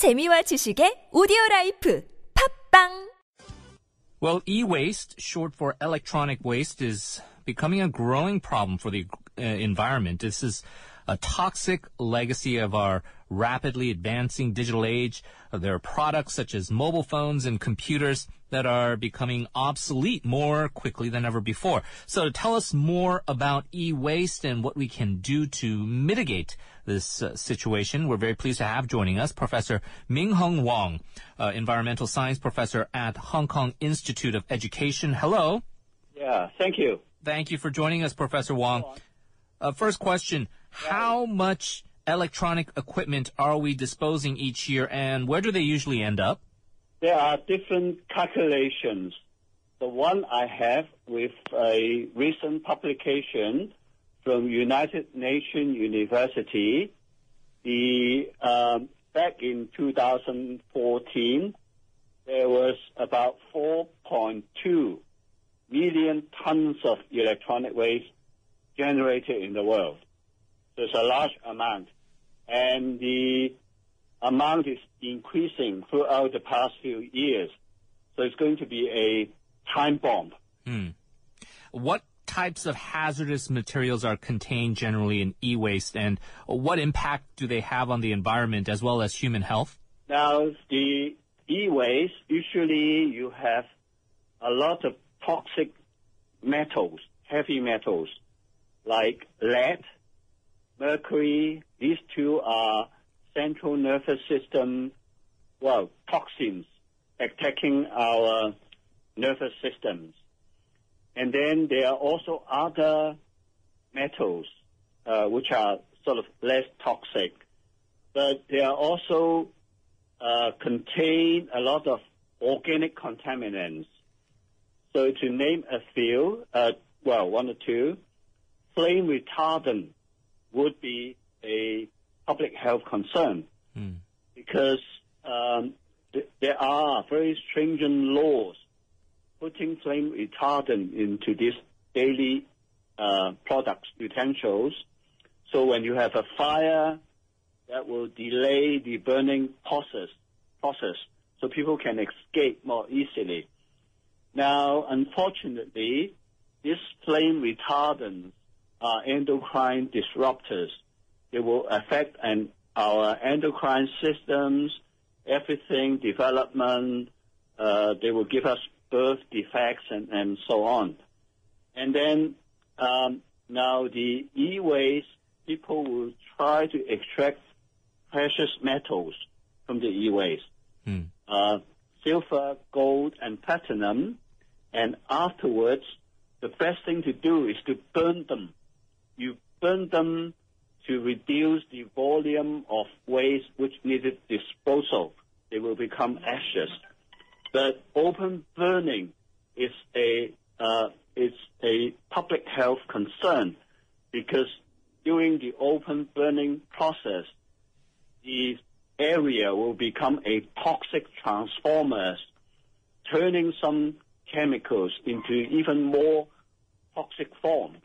재미와 지식의 오디오 라이프 팟빵 Well, e-waste, short for electronic waste, is becoming a growing problem for the uh, environment. This is a toxic legacy of our rapidly advancing digital age. There are products such as mobile phones and computers that are becoming obsolete more quickly than ever before. So to tell us more about e-waste and what we can do to mitigate this uh, situation, we're very pleased to have joining us Professor Ming-Hung Wong, uh, environmental science professor at Hong Kong Institute of Education. Hello. Yeah, thank you. Thank you for joining us, Professor Wong. Uh, first question, how much electronic equipment are we disposing each year and where do they usually end up? There are different calculations. The one I have with a recent publication from United Nations University, the um, back in 2014, there was about 4.2 million tons of electronic waste generated in the world. So it's a large amount. And the amount is increasing throughout the past few years. So it's going to be a time bomb. Hmm. What types of hazardous materials are contained generally in e-waste and what impact do they have on the environment as well as human health? Now, the e-waste, usually you have a lot of toxic metals, heavy metals, like lead, mercury. These two are central nervous system, well, toxins attacking our nervous systems. And then there are also other metals, uh, which are sort of less toxic, but they are also uh, contain a lot of organic contaminants. So to name a few, uh, well, one or two, flame retardant would be a public health concern because um, th- there are very stringent laws putting flame retardant into these daily uh, products, utensils. So when you have a fire, that will delay the burning process, process so people can escape more easily. Now, unfortunately, these flame retardants are endocrine disruptors. They will affect our endocrine systems, everything, development. Uh, they will give us birth defects and, and so on. And then um, now the e-waste, people will try to extract precious metals from the e-waste. Uh, silver, gold, and platinum. And afterwards, the best thing to do is to burn them. You burn them to reduce the volume of waste which needed disposal. They will become ashes. But open burning is a uh, is a public health concern because during the open burning process, the area will become a toxic transformer, turning some chemicals into even more toxic forms.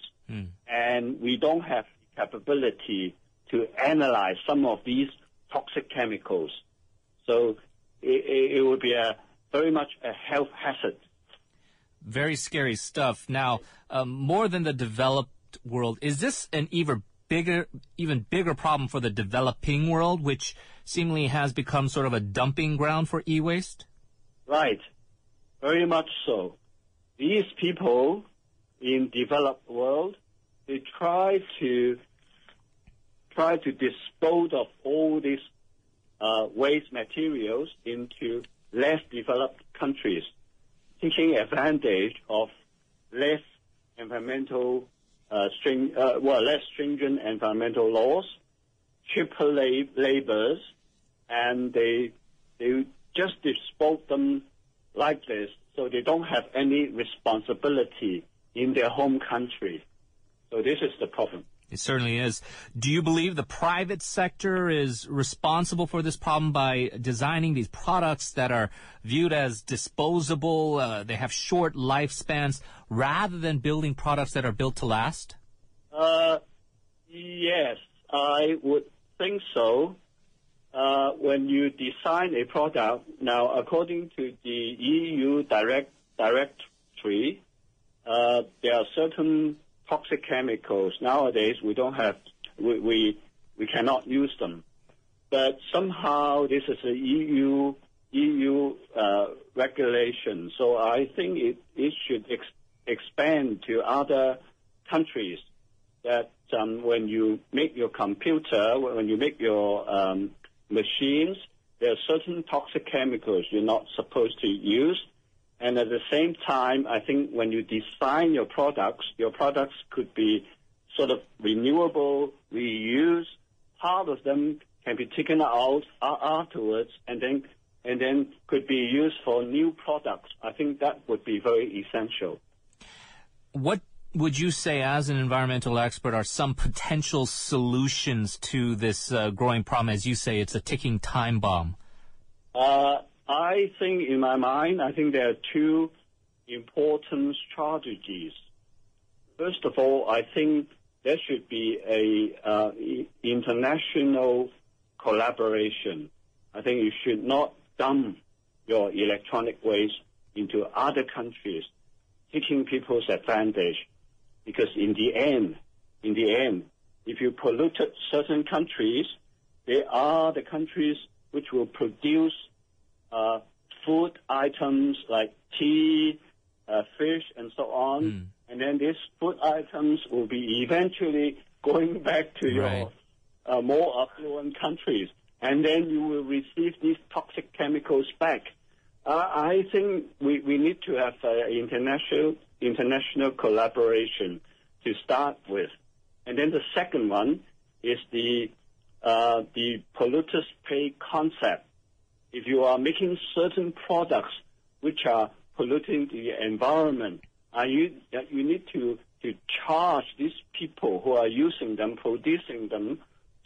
And we don't have the capability to analyze some of these toxic chemicals. So it, it, it would be a very much a health hazard. Very scary stuff. Now, um, more than the developed world, is this an even bigger, even bigger problem for the developing world, which seemingly has become sort of a dumping ground for e-waste? Right. Very much so. These people in developed world, they try to try to dispose of all these uh, waste materials into less developed countries, taking advantage of less environmental uh, string, uh, well, less stringent environmental laws, cheaper lab- labors, and they they just dispose them like this, so they don't have any responsibility in their home country. So this is the problem. It certainly is. Do you believe the private sector is responsible for this problem by designing these products that are viewed as disposable? Uh, they have short lifespans rather than building products that are built to last? Uh, yes, I would think so. uh, when you design a product, now according to the EU direct directory, uh, there are certain toxic chemicals. Nowadays, we don't have, we, we, we cannot use them. But somehow this is a EU EU uh, regulation, so I think it, it should ex- expand to other countries. That um, when you make your computer, when you make your um, machines, there are certain toxic chemicals you're not supposed to use. And at the same time, I think when you design your products, your products could be sort of renewable, reused. Part of them can be taken out afterwards and then and then could be used for new products. I think that would be very essential. What would you say, as an environmental expert, are some potential solutions to this uh, growing problem? As you say, it's a ticking time bomb. Uh, I think, in my mind, I think there are two important strategies. First of all, I think there should be a uh, international collaboration. I think you should not dump your electronic waste into other countries, taking people's advantage because in the end, in the end, if you polluted certain countries, they are the countries which will produce uh, food items like tea, uh, fish, and so on. Mm. And then these food items will be eventually going back to right. your uh, more affluent countries. And then you will receive these toxic chemicals back. Uh, I think we, we need to have uh, international international collaboration to start with. And then the second one is the uh, the polluters pay concept. If you are making certain products which are polluting the environment, you you need to to charge these people who are using them, producing them,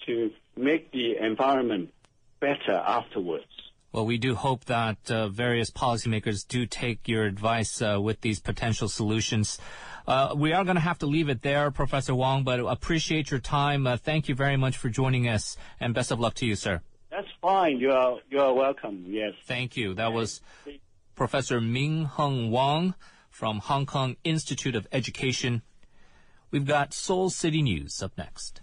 to make the environment better afterwards. Well, we do hope that uh, various policymakers do take your advice uh, with these potential solutions. Uh, we are going to have to leave it there, Professor Wong, but appreciate your time. Uh, thank you very much for joining us, and best of luck to you, sir. That's fine. You are you are welcome. Yes. Thank you. That was Professor Ming Hung Wong from Hong Kong Institute of Education. We've got Seoul City News up next.